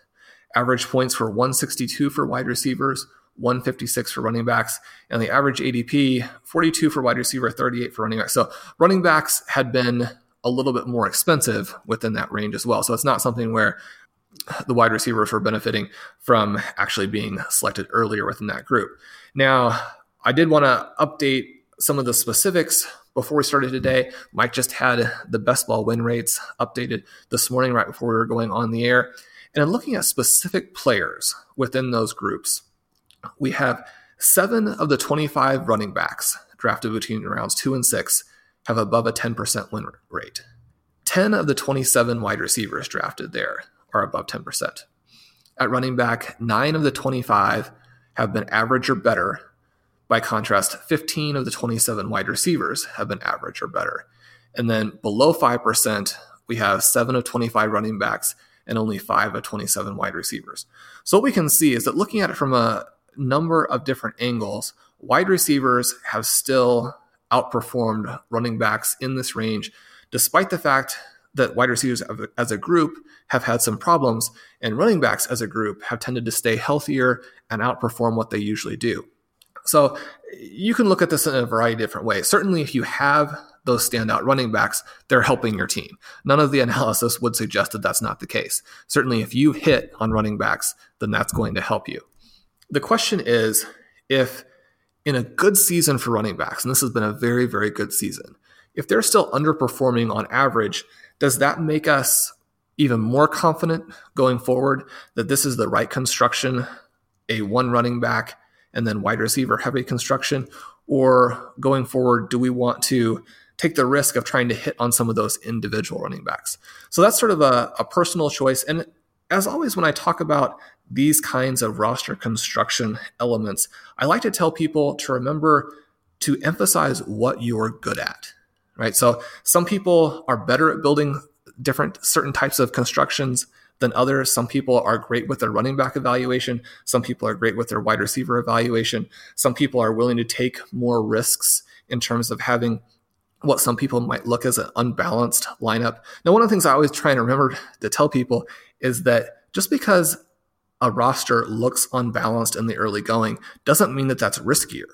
Average points were 162 for wide receivers, 156 for running backs, and the average ADP 42 for wide receiver, 38 for running backs. So running backs had been a little bit more expensive within that range as well. So it's not something where the wide receivers were benefiting from actually being selected earlier within that group. Now, I did want to update some of the specifics before we started today. Mike just had the best ball win rates updated this morning right before we were going on the air. And in looking at specific players within those groups, we have seven of the 25 running backs drafted between rounds two and six have above a 10% win rate. 10 of the 27 wide receivers drafted there are above 10%. At running back, nine of the 25 have been average or better. By contrast, 15 of the 27 wide receivers have been average or better. And then below 5%, we have seven of 25 running backs and only five of 27 wide receivers. So what we can see is that looking at it from a number of different angles, wide receivers have still outperformed running backs in this range, despite the fact that wide receivers as a group have had some problems, and running backs as a group have tended to stay healthier and outperform what they usually do. So you can look at this in a variety of different ways. Certainly, if you have those standout running backs, they're helping your team. None of the analysis would suggest that that's not the case. Certainly, if you hit on running backs, then that's going to help you the question is if in a good season for running backs, and this has been a very, very good season, if they're still underperforming on average, does that make us even more confident going forward that this is the right construction, a one running back and then wide receiver heavy construction? Or going forward, do we want to take the risk of trying to hit on some of those individual running backs? So that's sort of a, a personal choice. And as always, when I talk about these kinds of roster construction elements, I like to tell people to remember to emphasize what you're good at, right? So some people are better at building different certain types of constructions than others. Some people are great with their running back evaluation. Some people are great with their wide receiver evaluation. Some people are willing to take more risks in terms of having what some people might look as an unbalanced lineup. Now, one of the things I always try and remember to tell people is that just because a roster looks unbalanced in the early going doesn't mean that that's riskier.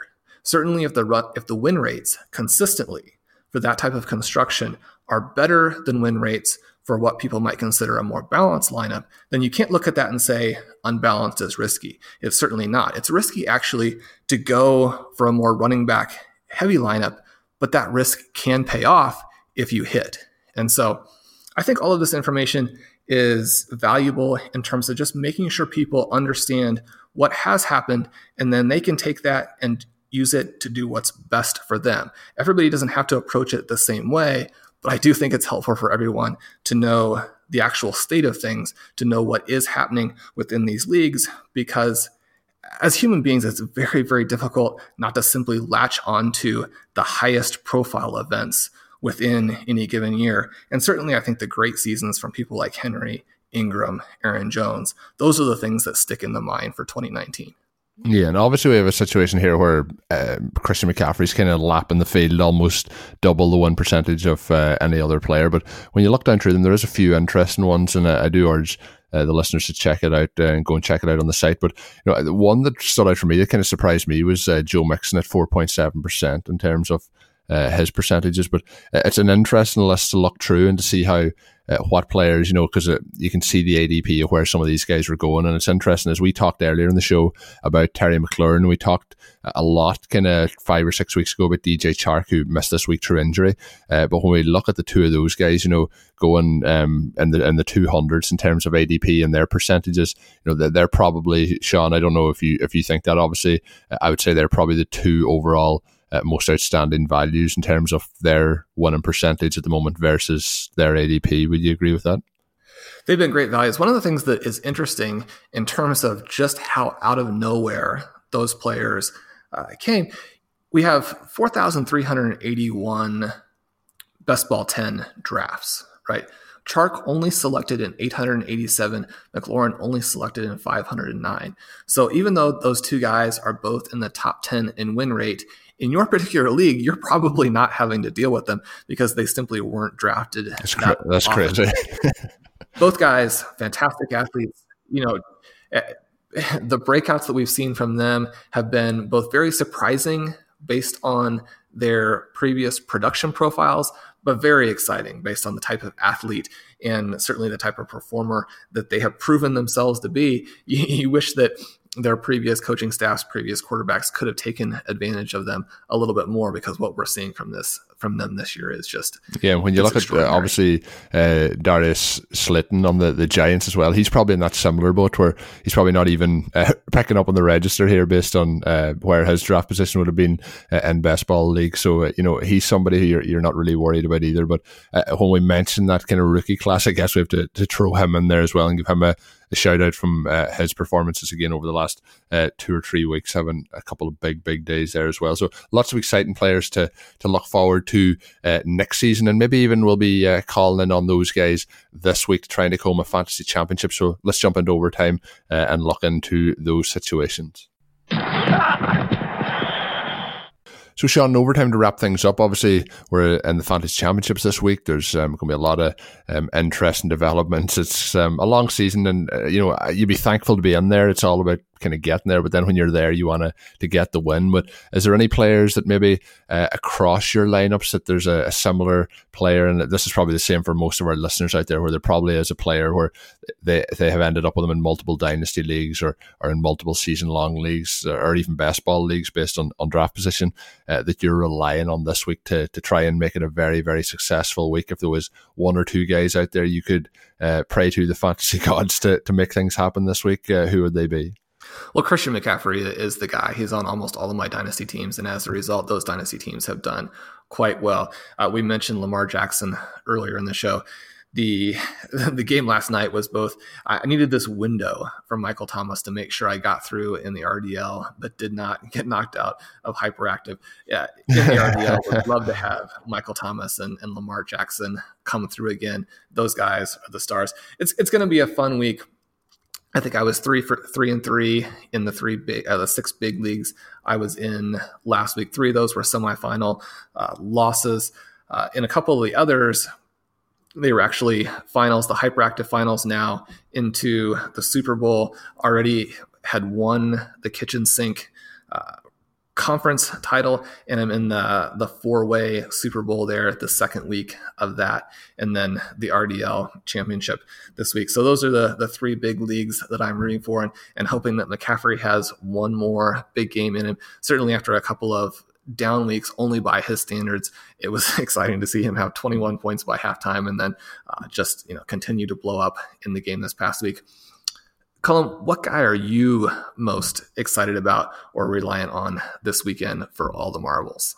Certainly, if the if the win rates consistently for that type of construction are better than win rates for what people might consider a more balanced lineup, then you can't look at that and say unbalanced is risky. It's certainly not. It's risky actually to go for a more running back heavy lineup, but that risk can pay off if you hit. And so I think all of this information is valuable in terms of just making sure people understand what has happened and then they can take that and use it to do what's best for them. Everybody doesn't have to approach it the same way, but I do think it's helpful for everyone to know the actual state of things, to know what is happening within these leagues, because as human beings, it's very, very difficult not to simply latch onto the highest profile events within any given year. And certainly, I think the great seasons from people like Henry, Ingram, Aaron Jones, those are the things that stick in the mind for 2019. Yeah, and obviously we have a situation here where uh, Christian McCaffrey's kind of lapping the field almost double the one percentage of uh, any other player. But when you look down through them, there is a few interesting ones, and I, I do urge uh, the listeners to check it out uh, and go and check it out on the site. But you know, the one that stood out for me that kind of surprised me was uh, Joe Mixon at four point seven percent in terms of uh, his percentages. But it's an interesting list to look through and to see how uh, what players, you know, because you can see the ADP of where some of these guys were going. And it's interesting, as we talked earlier in the show about Terry McLaurin, we talked a lot kind of five or six weeks ago about DJ Chark, who missed this week through injury. Uh, but when we look at the two of those guys, you know, going um, in the in the two hundreds in terms of ADP and their percentages, you know, they're, they're probably Shawn. I don't know if you if you think that. Obviously, I would say they're probably the two overall uh, most outstanding values in terms of their winning percentage at the moment versus their ADP. Would you agree with that? They've been great values. One of the things that is interesting in terms of just how out of nowhere those players uh, came, we have 4,381 best ball 10 drafts, right? Chark only selected in 887, McLaurin only selected in 509. So even though those two guys are both in the top 10 in win rate, in your particular league, you're probably not having to deal with them because they simply weren't drafted. That's, that that's crazy. <laughs> Both guys, fantastic athletes. You know, eh, <laughs> the breakouts that we've seen from them have been both very surprising based on their previous production profiles, but very exciting based on the type of athlete and certainly the type of performer that they have proven themselves to be. <laughs> You, you wish that their previous coaching staffs, previous quarterbacks could have taken advantage of them a little bit more because what we're seeing from this from them this year is just yeah. When you look at uh, obviously uh, Darius Slayton on the, the Giants as well, he's probably in that similar boat where he's probably not even uh, <laughs> picking up on the register here based on uh, where his draft position would have been uh, in best ball league. So uh, you know he's somebody who you're, you're not really worried about either. But when we mention that kind of rookie class, I guess we have to, to throw him in there as well and give him a a shout out from uh, his performances again over the last uh, two or three weeks, having a couple of big, big days there as well. So lots of exciting players to to look forward to uh, next season, and maybe even we'll be uh, calling in on those guys this week trying to home a fantasy championship. So let's jump into overtime uh, and look into those situations. So, Shawn, overtime to wrap things up. Obviously, we're in the Fantasy Championships this week. There's um, going to be a lot of um, interesting developments. It's um, a long season, and uh, you know you'd be thankful to be in there. It's all about kind of getting there. But then when you're there, you want to to get the win. But is there any players that maybe uh, across your lineups that there's a, a, similar player, and this is probably the same for most of our listeners out there, where there probably is a player where they they have ended up with them in multiple dynasty leagues or or in multiple season long leagues or even best ball leagues based on, on draft position uh, that you're relying on this week to to try and make it a very very successful week. If there was one or two guys out there you could uh, pray to the fantasy <laughs> gods to to make things happen this week, uh, who would they be? Well, Christian McCaffrey is the guy. He's on almost all of my dynasty teams, and as a result, those dynasty teams have done quite well. Uh, we mentioned Lamar Jackson earlier in the show. The <laughs> the game last night was both. I needed this window from Michael Thomas to make sure I got through in the RDL, but did not <laughs> get knocked out of hyperactive. Yeah, in the RDL, <laughs> would love to have Michael Thomas and, and Lamar Jackson come through again. Those guys are the stars. It's it's going to be a fun week I think I was three for three and three in the three big, uh, the six big leagues I was in last week. Three of those were semifinal uh, losses. Uh, in a couple of the others, they were actually finals, the hyperactive finals now into the Super Bowl. Already had won the kitchen sink uh, conference title, and I'm in the the four way Super Bowl there at the second week of that, and then the RDL championship this week. So those are the the three big leagues that I'm rooting for, and, and hoping that McCaffrey has one more big game in him. Certainly after a couple of down weeks only by his standards it was <laughs> exciting to see him have 21 points by halftime and then uh, just you know continue to blow up in the game this past week Colm, what guy are you most excited about or reliant on this weekend for all the marbles?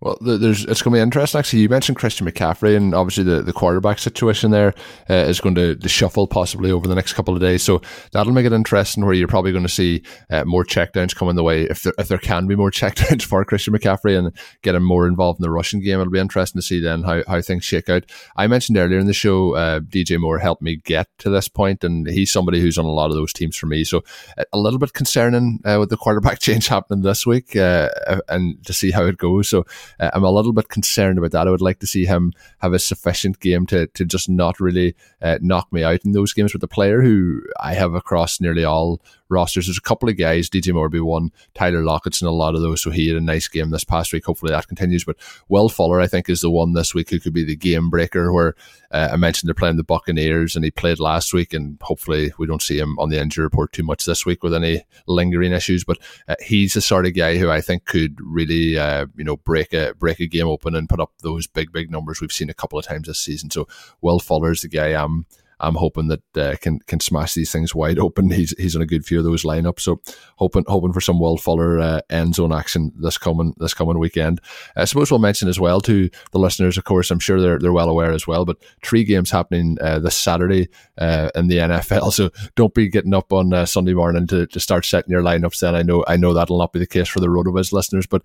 Well, there's it's going to be interesting. Actually, you mentioned Christian McCaffrey, and obviously the, the quarterback situation there uh, is going to, to, shuffle possibly over the next couple of days. So that'll make it interesting. Where you're probably going to see uh, more checkdowns coming the way, if there if there can be more <laughs> checkdowns for Christian McCaffrey and get him more involved in the rushing game. It'll be interesting to see then how, how things shake out. I mentioned earlier in the show, uh, DJ Moore helped me get to this point, and he's somebody who's on a lot of those teams for me. So uh, a little bit concerning uh, with the quarterback <laughs> change happening this week, uh, and to see how it goes. So uh, I'm a little bit concerned about that. I would like to see him have a sufficient game to, to just not really uh, knock me out in those games with the player who I have across nearly all rosters. There's a couple of guys, DJ Morby one, Tyler Lockett's in a lot of those, so he had a nice game this past week. Hopefully that continues. But Will Fuller, I think, is the one this week who could be the game breaker. Where uh, I mentioned they're playing the Buccaneers, and he played last week, and hopefully we don't see him on the injury report too much this week with any lingering issues. But uh, he's the sort of guy who I think could really, uh, you know, break a break a game open and put up those big big numbers we've seen a couple of times this season. So Will Fuller is the guy I'm I'm hoping that uh, can can smash these things wide open. <laughs> He's he's in a good few of those lineups, so hoping hoping for some Will Fuller uh, end zone action this coming this coming weekend. I suppose we'll mention as well to the listeners. Of course, I'm sure they're they're well aware as well. But three games happening uh, this Saturday uh, in the NFL, <laughs> so don't be getting up on uh, Sunday morning to, to start setting your lineups. Then I know I know that'll not be the case for the Rotoviz listeners, but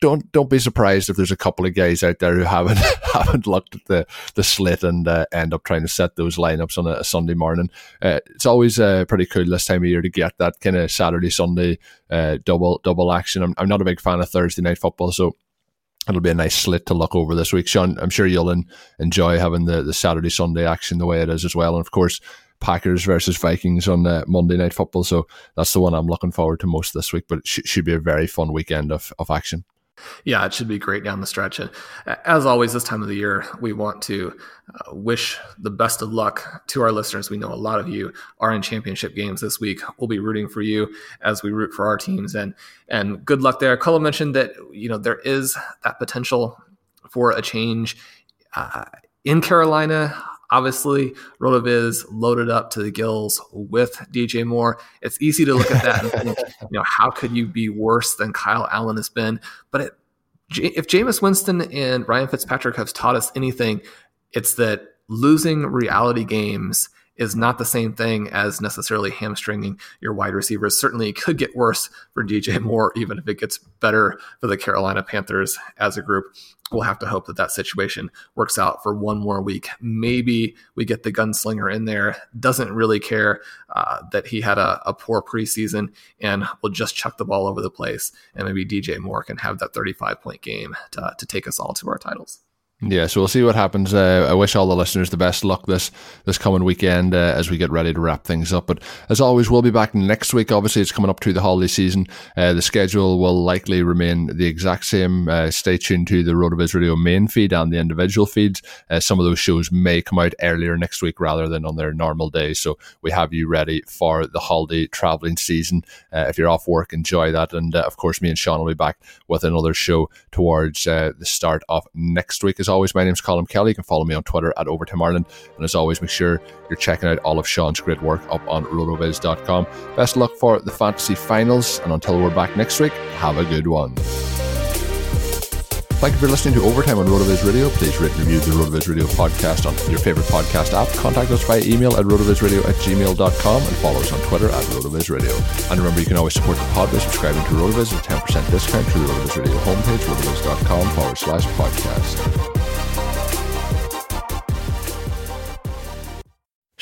don't don't be surprised if there's a couple of guys out there who haven't <laughs> haven't looked at the the slit and uh, end up trying to set those lineups on a, a Sunday morning. Uh, it's always uh, pretty cool this time of year to get that kind of Saturday Sunday uh, double double action. I'm, I'm not a big fan of Thursday night football, so it'll be a nice slit to look over this week. Shawn, I'm sure you'll enjoy having the, the Saturday Sunday action the way it is as well, and of course. Packers versus Vikings on uh, Monday Night Football. So that's the one I'm looking forward to most this week. But it sh- should be a very fun weekend of, of action. Yeah, it should be great down the stretch. And as always, this time of the year, we want to uh, wish the best of luck to our listeners. We know a lot of you are in championship games this week. We'll be rooting for you as we root for our teams, and and good luck there. Colm mentioned that you know there is that potential for a change uh, in Carolina. Obviously, RotoViz loaded up to the gills with DJ Moore. It's easy to look at that and think, <laughs> you know, how could you be worse than Kyle Allen has been? But it, if Jameis Winston and Ryan Fitzpatrick have taught us anything, it's that losing reality games is not the same thing as necessarily hamstringing your wide receivers. Certainly, it could get worse for DJ Moore, even if it gets better for the Carolina Panthers as a group. We'll have to hope that that situation works out for one more week. Maybe we get the gunslinger in there, doesn't really care uh, that he had a, a poor preseason, and will just chuck the ball over the place. And maybe DJ Moore can have that 35 point game to, to take us all to our titles. Yeah, so we'll see what happens. Uh, I wish all the listeners the best luck this this coming weekend uh, as we get ready to wrap things up. But as always, we'll be back next week. Obviously, it's coming up to the holiday season. Uh, the schedule will likely remain the exact same. Uh, stay tuned to the Rotoviz Radio main feed and the individual feeds. Uh, some of those shows may come out earlier next week rather than on their normal days. So we have you ready for the holiday traveling season. Uh, if you're off work, enjoy that. And of course, me and Shawn will be back with another show towards the start of next week as always, my name is Colm Kelly. You can follow me on Twitter at Overtime Ireland. And as always, make sure you're checking out all of Shawn's great work up on rotoviz.com. Best luck for the fantasy finals. And until we're back next week, have a good one. Thank you for listening to Overtime on RotoViz Radio. Please rate and review the RotoViz Radio podcast on your favorite podcast app. Contact us by email at rotovizradio at gmail.com and follow us on Twitter at RotoViz Radio. And remember, you can always support the pod by subscribing to RotoViz with a 10% discount through the RotoViz Radio homepage, rotoviz.com forward slash podcast.